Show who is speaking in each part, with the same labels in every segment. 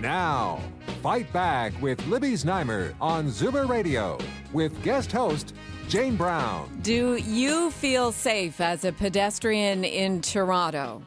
Speaker 1: Now, Fight Back with Libby Znaimer on Zoomer Radio with guest host Jane Brown.
Speaker 2: Do you feel safe as a pedestrian in Toronto?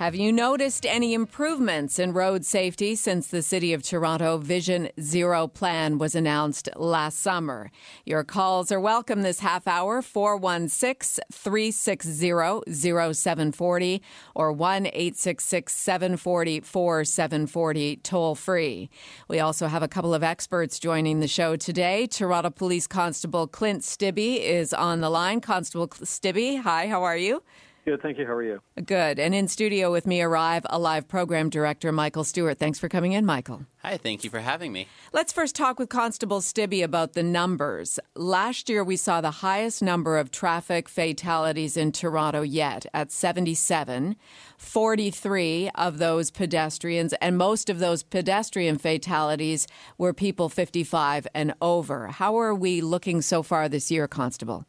Speaker 2: Have you noticed any improvements in road safety since the City of Toronto Vision Zero plan was announced last summer? Your calls are welcome this half hour 416 360 0740 or 1 866 740 4740 toll free. We also have a couple of experts joining the show today. Toronto Police Constable Clint Stibbe is on the line. Constable Stibbe, hi, how are you?
Speaker 3: Good, thank you. How are you?
Speaker 2: Good. And in studio with me Arrive Alive program director, Michael Stewart. Thanks for coming in, Michael.
Speaker 4: Hi, thank you for having me.
Speaker 2: Let's first talk with Constable Stibbe about the numbers. Last year, we saw the highest number of traffic fatalities in Toronto yet at 77. 43 of those pedestrians, and most of those pedestrian fatalities were people 55 and over. How are we looking so far this year, Constable?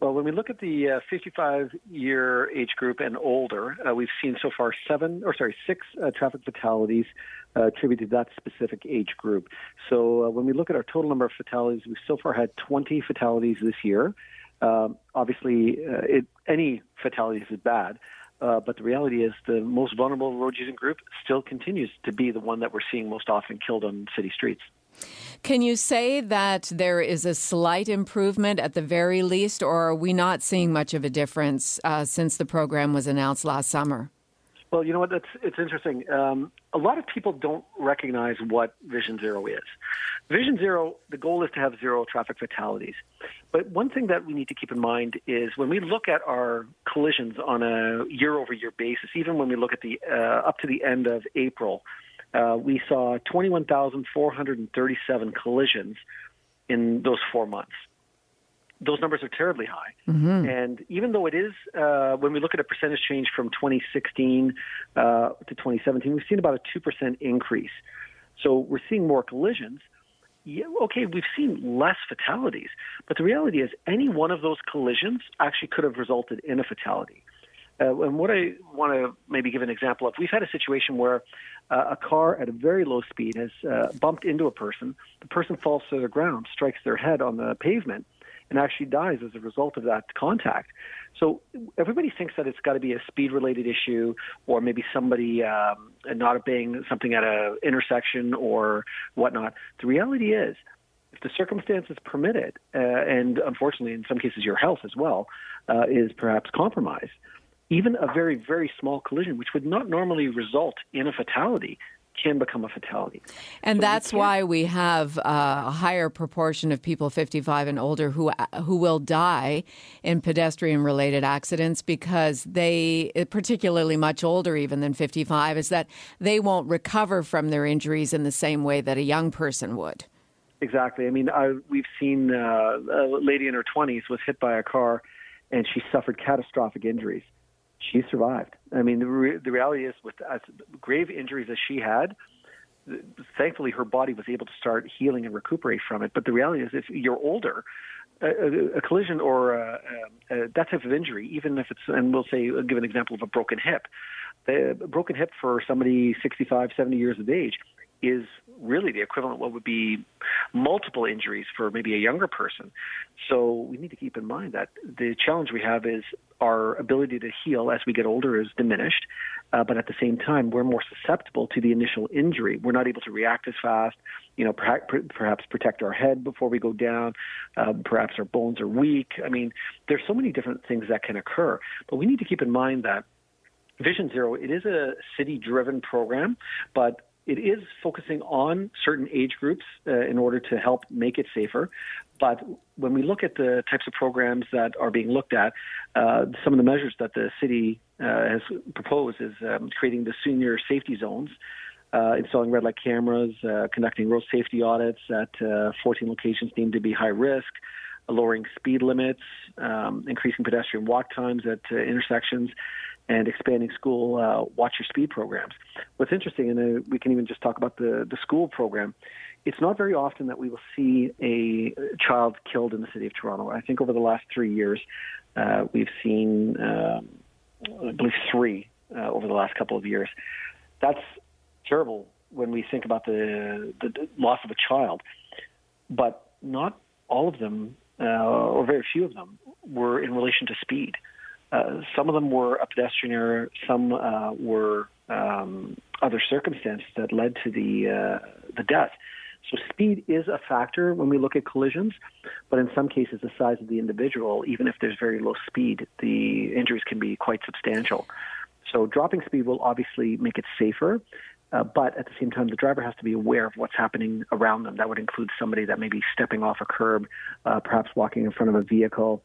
Speaker 3: Well, when we look at the uh, 55 year age group and older, uh, we've seen so far seven, or sorry, six uh, traffic fatalities uh, attributed to that specific age group. So uh, when we look at our total number of fatalities, we've so far had 20 fatalities this year. Um, obviously, uh, it, any fatalities is bad. but the reality is, the most vulnerable road using group still continues to be the one that we're seeing most often killed on city streets.
Speaker 2: Can you say that there is a slight improvement at the very least, or are we not seeing much of a difference uh, since the program was announced last summer?
Speaker 3: Well, you know what? That's it's interesting. Um, a lot of people don't recognize what Vision Zero is. Vision Zero, the goal is to have zero traffic fatalities. But one thing that we need to keep in mind is when we look at our collisions on a year-over-year basis, even when we look at the uh, up to the end of April, uh, we saw 21,437 collisions in those four months. Those numbers are terribly high. Mm-hmm. And even though it is, uh, when we look at a percentage change from 2016 uh, to 2017, we've seen about a 2% increase. So we're seeing more collisions. Yeah, okay, we've seen less fatalities, but the reality is any one of those collisions actually could have resulted in a fatality. Uh, and what I want to maybe give an example of, we've had a situation where uh, a car at a very low speed has uh, bumped into a person. The person falls to the ground, strikes their head on the pavement, and actually dies as a result of that contact. So everybody thinks that it's got to be a speed-related issue, or maybe somebody um, not obeying something at a intersection or whatnot. The reality is, if the circumstances permit it, uh, and unfortunately in some cases your health as well, uh, is perhaps compromised even a very, very small collision, which would not normally result in a fatality, can become a fatality.
Speaker 2: And so that's why we have uh, a higher proportion of people 55 and older who who will die in pedestrian related accidents because they particularly much older even than 55 is that they won't recover from their injuries in the same way that a young person would.
Speaker 3: Exactly. I mean, I, we've seen uh, a lady in her 20s was hit by a car and she suffered catastrophic injuries she survived. I mean, the, re- the reality is, with as grave injuries as she had, thankfully her body was able to start healing and recuperate from it. But the reality is, if you're older, a, a collision or a, a, that type of injury, even if it's, and we'll say, give an example of a broken hip. The broken hip for somebody 65, 70 years of age is really the equivalent of what would be multiple injuries for maybe a younger person. So we need to keep in mind that the challenge we have is our ability to heal as we get older is diminished, uh, but at the same time we're more susceptible to the initial injury. We're not able to react as fast. You know, perhaps, protect our head before we go down. Uh, perhaps our bones are weak. I mean, there's so many different things that can occur, but we need to keep in mind that Vision Zero, it is a city driven program, but it is focusing on certain age groups uh, in order to help make it safer. But when we look at the types of programs that are being looked at, uh, some of the measures that the city uh, has proposed is um, creating the senior safety zones. uh, installing red light cameras, uh, conducting road safety audits at uh, 14 locations deemed to be high risk, lowering speed limits, um, increasing pedestrian walk times at intersections, and expanding school uh, watch your speed programs. What's interesting, and uh, we can even just talk about the, the school program, it's not very often that we will see a child killed in the city of Toronto. I think over the last three years, uh, we've seen, um, I believe, three uh, over the last couple of years. That's terrible when we think about the, the loss of a child, but not all of them, uh, or very few of them, were in relation to speed. Uh, some of them were a pedestrian error. Some uh, were um, other circumstances that led to the uh, the death. So speed is a factor when we look at collisions, but in some cases, the size of the individual, even if there's very low speed, the injuries can be quite substantial. So dropping speed will obviously make it safer, uh, but at the same time, the driver has to be aware of what's happening around them. That would include somebody that may be stepping off a curb, uh, perhaps walking in front of a vehicle.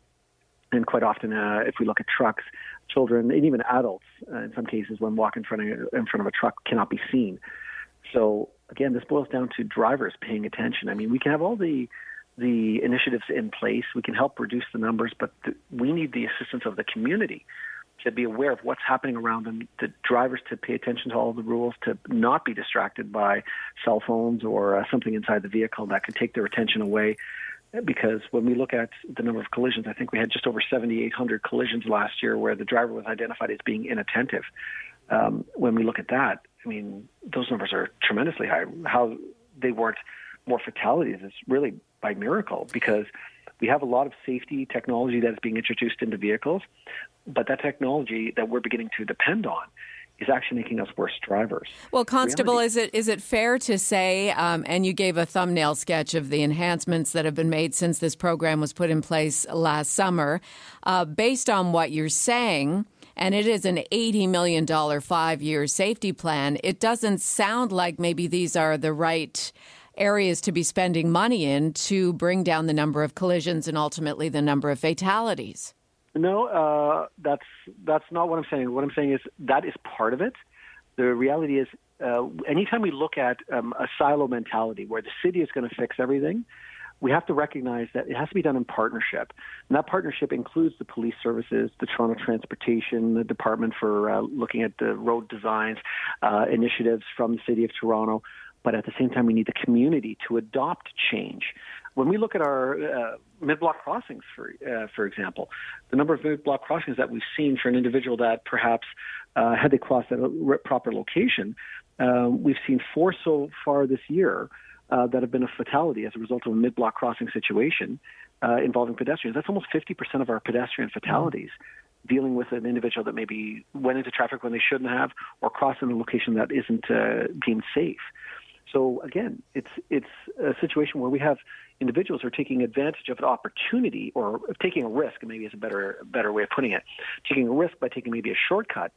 Speaker 3: And quite often, uh, if we look at trucks, children and even adults, uh, in some cases, when walking in front of in front of a truck, cannot be seen. So again, this boils down to drivers paying attention. I mean, we can have all the the initiatives in place. We can help reduce the numbers, but th- we need the assistance of the community to be aware of what's happening around them, the drivers to pay attention to all the rules, to not be distracted by cell phones or uh, something inside the vehicle that could take their attention away. Because when we look at the number of collisions, I think we had just over 7,800 collisions last year where the driver was identified as being inattentive. Um, when we look at that, I mean, those numbers are tremendously high. How they weren't more fatalities is really by miracle because we have a lot of safety technology that is being introduced into vehicles, but that technology that we're beginning to depend on is actually making us worse drivers.
Speaker 2: Well, Constable, is it is it fair to say, um, and you gave a thumbnail sketch of the enhancements that have been made since this program was put in place last summer, uh, based on what you're saying? and it is an $80 million five year safety plan, it doesn't sound like maybe these are the right areas to be spending money in to bring down the number of collisions and ultimately the number of fatalities.
Speaker 3: No, uh, that's that's not what I'm saying. What I'm saying is that is part of it. The reality is, uh, anytime we look at um, a silo mentality where the city is going to fix everything, we have to recognize that it has to be done in partnership. And that partnership includes the police services, the Toronto Transportation, the Department for uh, looking at the road designs, uh, initiatives from the City of Toronto. But at the same time, we need the community to adopt change. When we look at our uh, mid-block crossings, for uh, for example, the number of mid-block crossings that we've seen for an individual that perhaps uh, had they crossed at a proper location, um, we've seen four so far this year uh, that have been a fatality as a result of a mid-block crossing situation uh, involving pedestrians. That's almost 50% of our pedestrian fatalities. Dealing with an individual that maybe went into traffic when they shouldn't have, or crossed in a location that isn't uh, deemed safe. So again, it's it's a situation where we have individuals who are taking advantage of an opportunity or taking a risk, maybe is a better better way of putting it, taking a risk by taking maybe a shortcut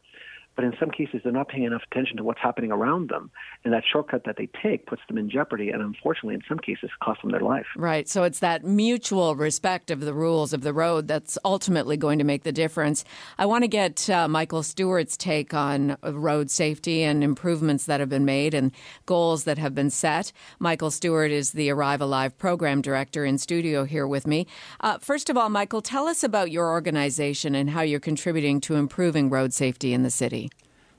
Speaker 3: but in some cases they're not paying enough attention to what's happening around them. And that shortcut that they take puts them in jeopardy and unfortunately in some cases costs them their life.
Speaker 2: Right. So it's that mutual respect of the rules of the road that's ultimately going to make the difference. I want to get uh, michael stewart's take on road safety and improvements that have been made and goals that have been set. Michael stewart is the arrive alive program director in studio here with me. Uh, first of all michael tell us about your organization and how you're contributing to improving road safety in the city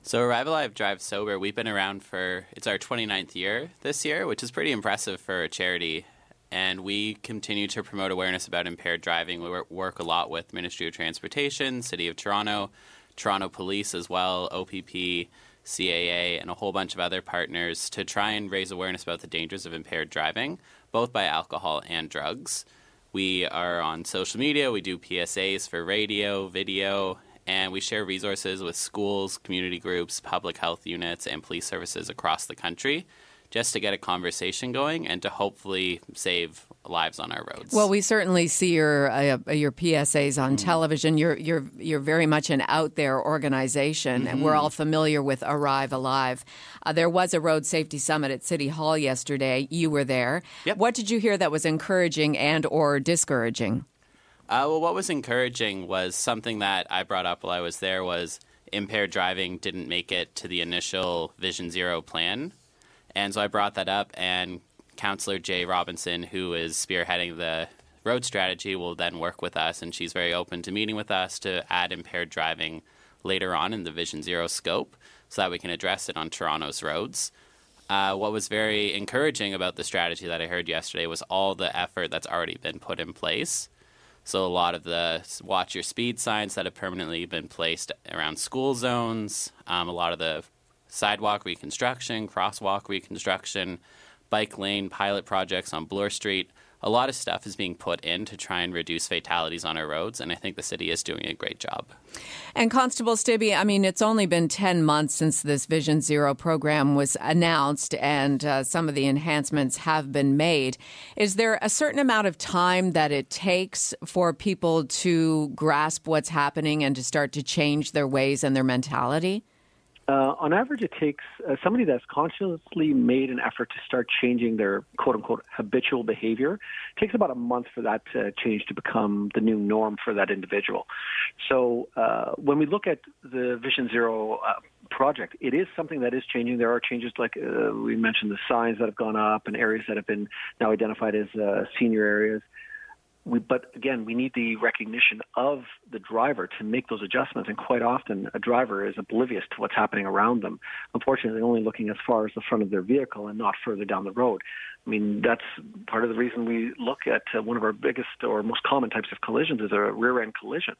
Speaker 4: so Arrive Alive Drive Sober, we've been around for it's our 29th year this year, which is pretty impressive for a charity. And we continue to promote awareness about impaired driving. We work a lot with Ministry of Transportation, City of Toronto, Toronto Police as well, OPP, CAA, and a whole bunch of other partners to try and raise awareness about the dangers of impaired driving, both by alcohol and drugs. We are on social media. We do PSAs for radio, video, and we share resources with schools, community groups, public health units, and police services across the country just to get a conversation going and to hopefully save lives on our roads.
Speaker 2: Well, we certainly see your uh, your PSAs on mm-hmm. television. You're you're you're very much an out there organization, mm-hmm. and we're all familiar with Arrive Alive. Uh, there was a road safety summit at City Hall yesterday. You were there.
Speaker 4: Yep.
Speaker 2: What did you hear that was encouraging and or discouraging?
Speaker 4: Uh, well, what was encouraging was something that I brought up while I was there was impaired driving didn't make it to the initial Vision Zero plan. And so I brought that up, and Councillor Jaye Robinson, who is spearheading the road strategy, will then work with us, and she's very open to meeting with us to add impaired driving later on in the Vision Zero scope so that we can address it on Toronto's roads. Uh, what was very encouraging about the strategy that I heard yesterday was all the effort that's already been put in place. So, a lot of the watch your speed signs that have permanently been placed around school zones, um, a lot of the sidewalk reconstruction, crosswalk reconstruction, bike lane pilot projects on Bloor Street, a lot of stuff is being put in to try and reduce fatalities on our roads, and I think the city is doing a great job.
Speaker 2: And Constable Stibbe, I mean, it's only been 10 months since this Vision Zero program was announced, and uh, some of the enhancements have been made. Is there a certain amount of time that it takes for people to grasp what's happening and to start to change their ways and their mentality?
Speaker 3: Uh, on average, it takes uh, somebody that's consciously made an effort to start changing their quote unquote habitual behavior. It takes about a month for that change to become the new norm for that individual. So uh, when we look at the Vision Zero uh, project, it is something that is changing. There are changes, like uh, we mentioned, the signs that have gone up and areas that have been now identified as senior areas we, but again, we need the recognition of the driver to make those adjustments. And quite often, a driver is oblivious to what's happening around them. Unfortunately, they're only looking as far as the front of their vehicle and not further down the road. I mean, that's part of the reason we look at uh, one of our biggest or most common types of collisions is a rear end collision.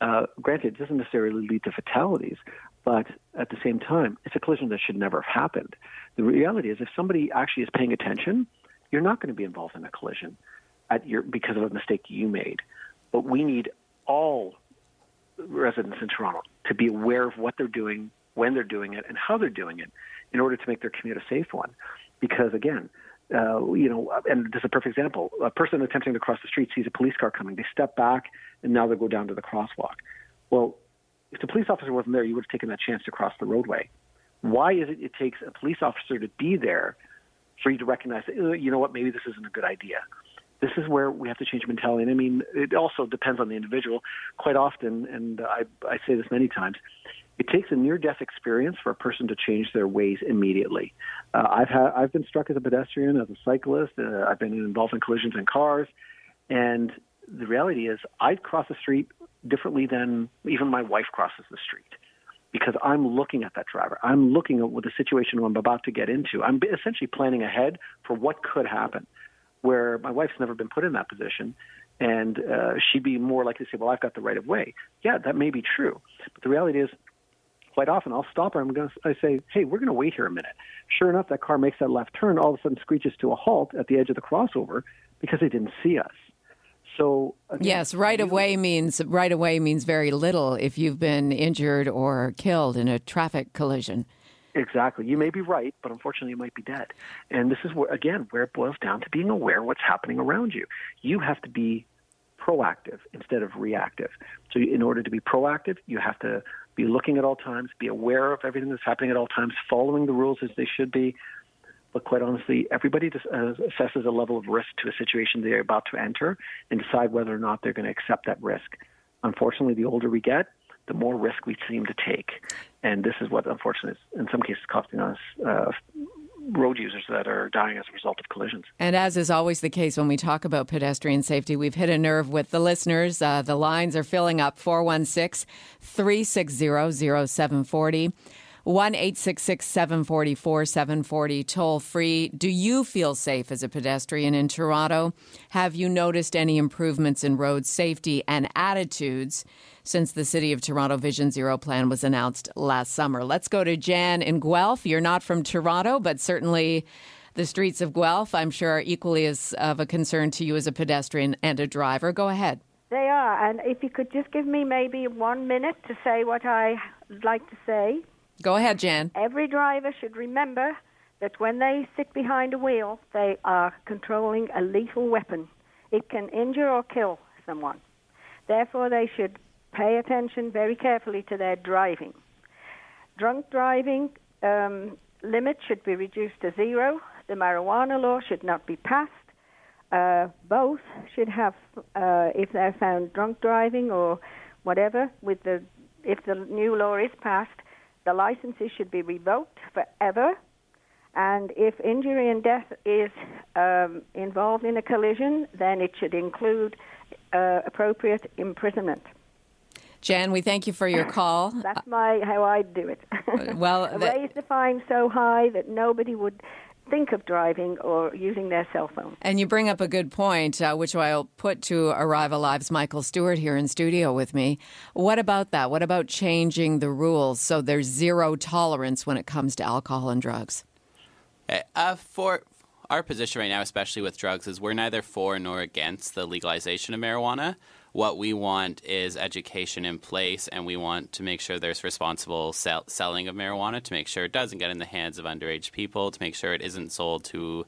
Speaker 3: Uh, granted, it doesn't necessarily lead to fatalities, but at the same time, it's a collision that should never have happened. The reality is, if somebody actually is paying attention, you're not going to be involved in a collision at your because of a mistake you made. But we need all residents in Toronto to be aware of what they're doing, when they're doing it, and how they're doing it, in order to make their commute a safe one. Because again, uh, you know, and this is a perfect example. A person attempting to cross the street sees a police car coming. They step back, and now they go down to the crosswalk. Well, if the police officer wasn't there, you would have taken that chance to cross the roadway. Why is it it takes a police officer to be there for you to recognize that, you know what, maybe this isn't a good idea? This is where we have to change mentality. And I mean, it also depends on the individual. Quite often, and I, I say this many times, it takes a near-death experience for a person to change their ways immediately. Uh, I've had, I've been struck as a pedestrian, as a cyclist. Uh, I've been involved in collisions in cars, and the reality is, I cross the street differently than even my wife crosses the street because I'm looking at that driver. I'm looking at what the situation I'm about to get into. I'm essentially planning ahead for what could happen where my wife's never been put in that position. And uh, she'd be more likely to say, well, I've got the right of way. Yeah, that may be true. But the reality is, quite often I'll stop her. I'm going to I say, hey, we're going to wait here a minute. Sure enough, that car makes that left turn, all of a sudden screeches to a halt at the edge of the crossover because they didn't see us. So
Speaker 2: again, yes, right of way means right of way means very little if you've been injured or killed in a traffic collision.
Speaker 3: Exactly. You may be right, but unfortunately, you might be dead. And this is where, again, where it boils down to being aware of what's happening around you. You have to be proactive instead of reactive. So, in order to be proactive, you have to be looking at all times, be aware of everything that's happening at all times, following the rules as they should be. But quite honestly, everybody just, uh, assesses a level of risk to a situation they're about to enter and decide whether or not they're going to accept that risk. Unfortunately, the older we get, the more risk we seem to take. And this is what, unfortunately, is in some cases costing us uh, road users that are dying as a result of collisions.
Speaker 2: And as is always the case when we talk about pedestrian safety, we've hit a nerve with the listeners. Uh, the lines are filling up 416 360 0740. 1 866 744 740, toll free. Do you feel safe as a pedestrian in Toronto? Have you noticed any improvements in road safety and attitudes since the City of Toronto Vision Zero plan was announced last summer? Let's go to Jan in Guelph. You're not from Toronto, but certainly the streets of Guelph, I'm sure, are equally as of a concern to you as a pedestrian and a driver. Go ahead.
Speaker 5: They are. And if you could just give me maybe one minute to say what I'd like to say.
Speaker 2: Go ahead, Jan.
Speaker 5: Every driver should remember that when they sit behind a wheel, they are controlling a lethal weapon. It can injure or kill someone. Therefore, they should pay attention very carefully to their driving. Drunk driving um, limit should be reduced to zero. The marijuana law should not be passed. Uh, both should have, uh, if they're found drunk driving or whatever, with the if the new law is passed, the licenses should be revoked forever. And if injury and death is um, involved in a collision, then it should include uh, appropriate imprisonment.
Speaker 2: Jan, we thank you for your call.
Speaker 5: That's my how I do it.
Speaker 2: well,
Speaker 5: raise the fine so high that nobody would think of driving or using their cell phone.
Speaker 2: And you bring up a good point, uh, which I'll put to Arrive Alive's Michael Stewart here in studio with me. What about that? What about changing the rules so there's zero tolerance when it comes to alcohol and drugs?
Speaker 4: Uh, for our position right now, especially with drugs, is we're neither for nor against the legalization of marijuana what we want is education in place, and we want to make sure there's responsible sell- selling of marijuana to make sure it doesn't get in the hands of underage people, to make sure it isn't sold to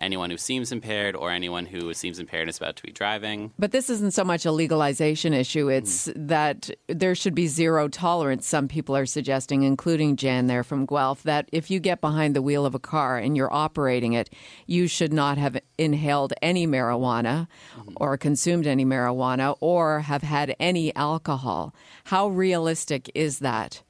Speaker 4: anyone who seems impaired or anyone who seems impaired and is about to be driving.
Speaker 2: But this isn't so much a legalization issue. It's mm. that there should be zero tolerance, some people are suggesting, including Jan there from Guelph, that if you get behind the wheel of a car and you're operating it, you should not have inhaled any marijuana mm-hmm. or consumed any marijuana or have had any alcohol. How realistic is that?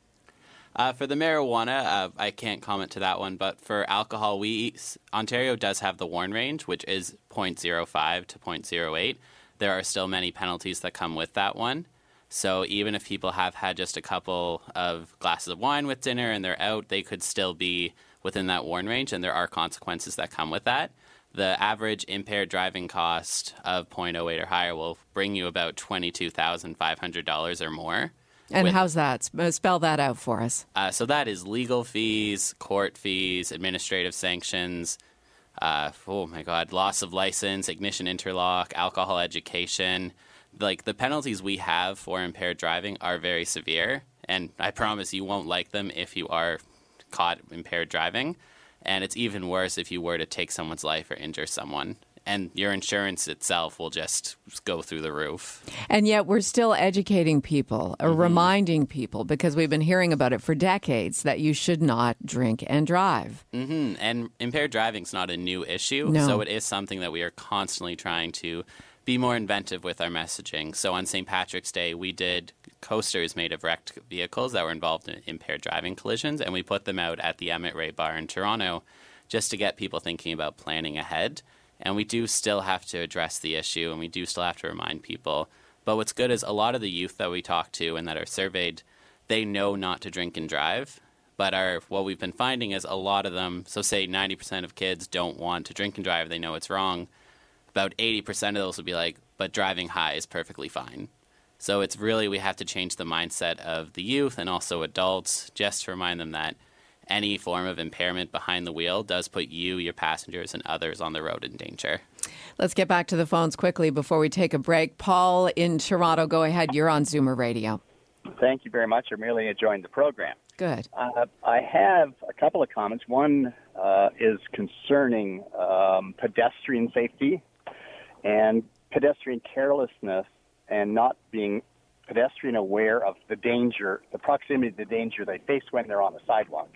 Speaker 4: Uh, for the marijuana, uh, I can't comment to that one, but for alcohol, we Ontario does have the warn range, which is 0.05 to 0.08. There are still many penalties that come with that one. So even if people have had just a couple of glasses of wine with dinner and they're out, they could still be within that warn range, and there are consequences that come with that. The average impaired driving cost of 0.08 or higher will bring you about $22,500 or more.
Speaker 2: And with, how's that? Uh, spell that out for us.
Speaker 4: Uh, so that is legal fees, court fees, administrative sanctions. Uh, oh my God, loss of license, ignition interlock, alcohol education. Like the penalties we have for impaired driving are very severe, and I promise you won't like them if you are caught impaired driving. And it's even worse if you were to take someone's life or injure someone and your insurance itself will just go through the roof.
Speaker 2: And yet, we're still educating people or mm-hmm. reminding people because we've been hearing about it for decades that you should not drink and drive.
Speaker 4: Mm-hmm. And impaired driving is not a new issue,
Speaker 2: no.
Speaker 4: so it is something that we are constantly trying to be more inventive with our messaging. So on St. Patrick's Day, we did coasters made of wrecked vehicles that were involved in impaired driving collisions, and we put them out at the Emmet Ray Bar in Toronto just to get people thinking about planning ahead. And we do still have to address the issue and we do still have to remind people. But what's good is a lot of the youth that we talk to and that are surveyed, they know not to drink and drive. But our, what we've been finding is a lot of them, so say 90% of kids don't want to drink and drive, they know it's wrong. About 80% of those will be like, but driving high is perfectly fine. So it's really, we have to change the mindset of the youth and also adults just to remind them that any form of impairment behind the wheel does put you, your passengers, and others on the road in danger.
Speaker 2: Let's get back to the phones quickly before we take a break. Paul in Toronto, go ahead. You're on Zoomer Radio.
Speaker 6: Thank you very much. I'm really enjoying the program.
Speaker 2: Good.
Speaker 6: Uh, I have a couple of comments. One uh, is concerning um, pedestrian safety and pedestrian carelessness and not being pedestrian aware of the danger, the proximity to the danger they face when they're on the sidewalk.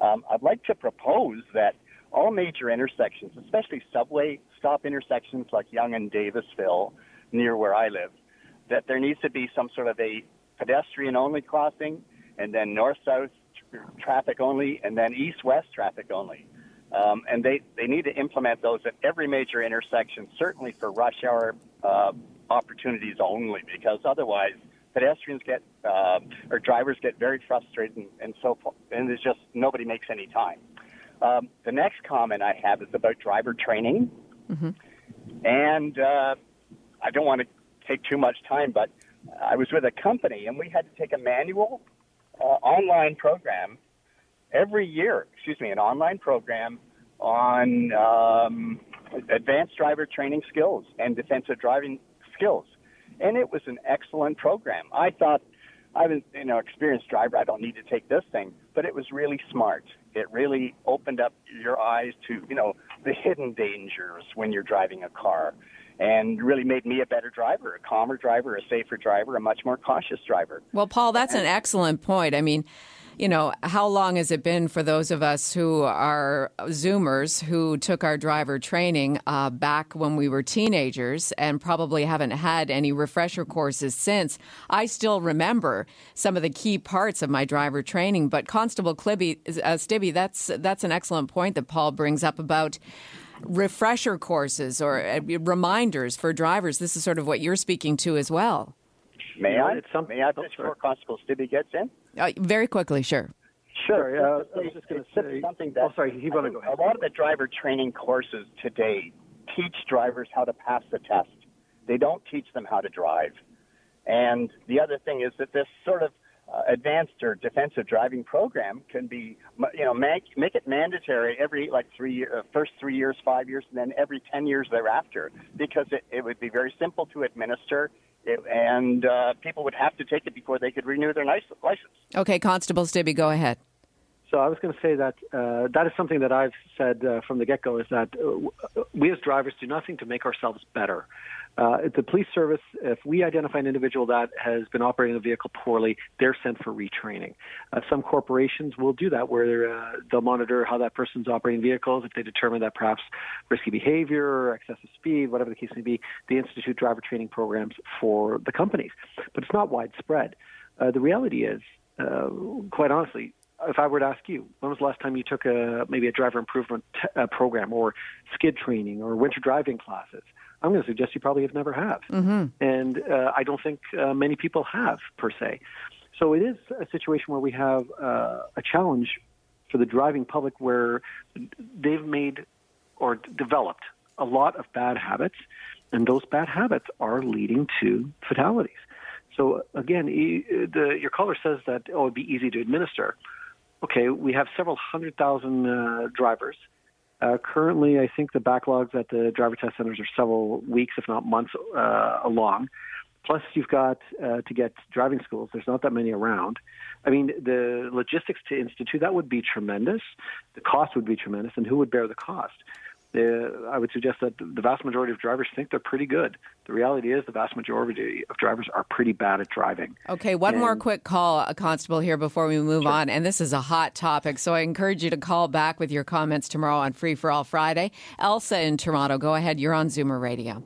Speaker 6: Um, I'd like to propose that all major intersections, especially subway stop intersections like Yonge and Davisville, near where I live, that there needs to be some sort of a pedestrian only crossing, and then north south traffic only, and then east west traffic only. Um, and they, they need to implement those at every major intersection, certainly for rush hour uh, opportunities only, because otherwise pedestrians get uh, or drivers get very frustrated and, and so forth, and there's just nobody makes any time. Um, the next comment I have is about driver training, mm-hmm. and uh, I don't want to take too much time, but I was with a company and we had to take a manual uh, online program every year. Excuse me, an online program on um, advanced driver training skills and defensive driving skills and it was an excellent program. I thought I was, you know, experienced driver. I don't need to take this thing, but it was really smart. It really opened up your eyes to, you know, the hidden dangers when you're driving a car, and really made me a better driver, a calmer driver, a safer driver, a much more cautious driver.
Speaker 2: Well, Paul, that's an excellent point. I mean you know, how long has it been for those of us who are Zoomers who took our driver training uh, back when we were teenagers and probably haven't had any refresher courses since? I still remember some of the key parts of my driver training. But Constable Clibby, uh, Stibbe, that's that's an excellent point that Paul brings up about refresher courses or uh, reminders for drivers. This is sort of what you're speaking to as well.
Speaker 6: May I? Some, May I finish oh, before Constable Stibbe gets in?
Speaker 2: Uh, very quickly, sure.
Speaker 6: Sure. Uh, I was just going to say something that.
Speaker 3: Oh, sorry. He want to go ahead.
Speaker 6: A lot of the driver training courses today teach drivers how to pass the test. They don't teach them how to drive. And the other thing is that this sort of uh, advanced or defensive driving program can be, you know, make, make it mandatory every like three year, uh, first three years, five years, and then every 10 years thereafter, because it, it would be very simple to administer. It, and uh, people would have to take it before they could renew their license.
Speaker 2: Okay, Constable Stibbe, go ahead.
Speaker 3: So I was going to say that uh, that is something that I've said uh, from the get-go is that uh, we as drivers do nothing to make ourselves better. Uh, the police service, if we identify an individual that has been operating a vehicle poorly, they're sent for retraining. Uh, some corporations will do that where uh, they'll monitor how that person's operating vehicles. If they determine that perhaps risky behavior or excessive speed, whatever the case may be, they institute driver training programs for the companies. But it's not widespread. Uh, the reality is, uh, quite honestly, if I were to ask you, when was the last time you took a maybe a driver improvement t- uh, program or skid training or winter driving classes? I'm going to suggest you probably have never have,
Speaker 2: mm-hmm.
Speaker 3: and uh, I don't think uh, many people have per se. So it is a situation where we have uh, a challenge for the driving public where they've made or developed a lot of bad habits, and those bad habits are leading to fatalities. So again, the, your caller says that oh, it'd be easy to administer. Okay, we have several hundred thousand uh, drivers uh, currently, I think the backlogs at the driver test centers are several weeks, if not months, uh, along. Plus, you've got uh, to get driving schools. There's not that many around. I mean, the logistics to institute that would be tremendous. The cost would be tremendous, and who would bear the cost? Uh, I would suggest that the vast majority of drivers think they're pretty good. The reality is, the vast majority of drivers are pretty bad at driving.
Speaker 2: Okay, one and, more quick call, a constable here before we move
Speaker 3: sure.
Speaker 2: on. And this is a hot topic, so I encourage you to call back with your comments tomorrow on Free for All Friday. Elsa in Toronto, go ahead. You're on Zoomer Radio.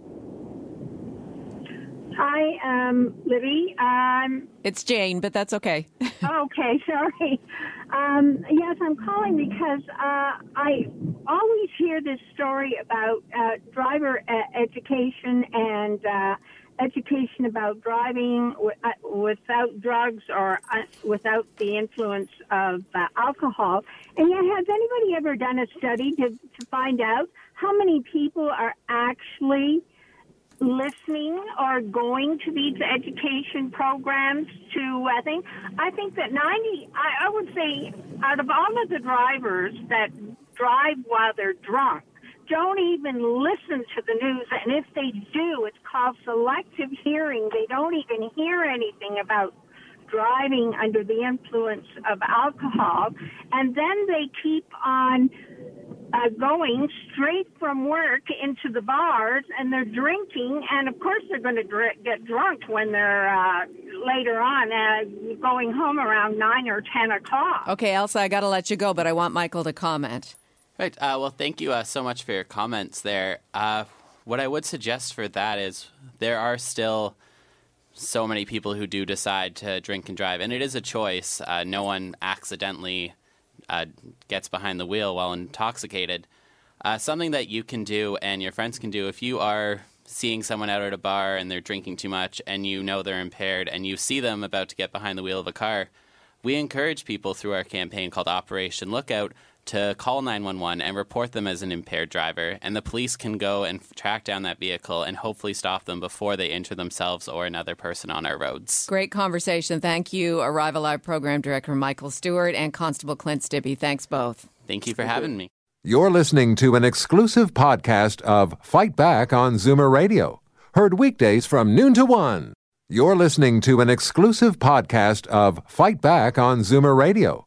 Speaker 7: Hi, um, Libby. Um,
Speaker 2: it's Jane, but that's okay.
Speaker 7: okay, sorry. Um, yes, I'm calling because uh, I always hear this story about uh, driver uh, education and uh, education about driving w- uh, without drugs or uh, without the influence of alcohol. And yet, has anybody ever done a study to, to find out how many people are actually listening or going to these education programs to I think I think that 90 I, I would say out of all of the drivers that drive while they're drunk don't even listen to the news. And if they do it's called selective hearing. They don't even hear anything about driving under the influence of alcohol. And then they keep on uh, going straight from work into the bars and they're drinking and of course they're going to dr- get drunk when they're uh, later on uh, going home around 9 or 10 o'clock.
Speaker 2: Okay elsa i got to let you go but i want michael to comment.
Speaker 4: Right uh, well thank you uh, so much for your comments there. Uh, what i would suggest for that is there are still so many people who do decide to drink and drive and it is a choice. Uh, no one accidentally uh, gets behind the wheel while intoxicated. Uh, something that you can do and your friends can do if you are seeing someone out at a bar and they're drinking too much and you know they're impaired and you see them about to get behind the wheel of a car, we encourage people through our campaign called Operation Lookout to call 911 and report them as an impaired driver, and the police can go and track down that vehicle and hopefully stop them before they injure themselves or another person on our roads.
Speaker 2: Great conversation. Thank you, Arrive Alive Program Director Michael Stewart and Constable Clint Stibbe. Thanks both.
Speaker 4: Thank you for having me.
Speaker 1: You're listening to an exclusive podcast of Fight Back on Zoomer Radio, heard weekdays from noon to one. You're listening to an exclusive podcast of Fight Back on Zoomer Radio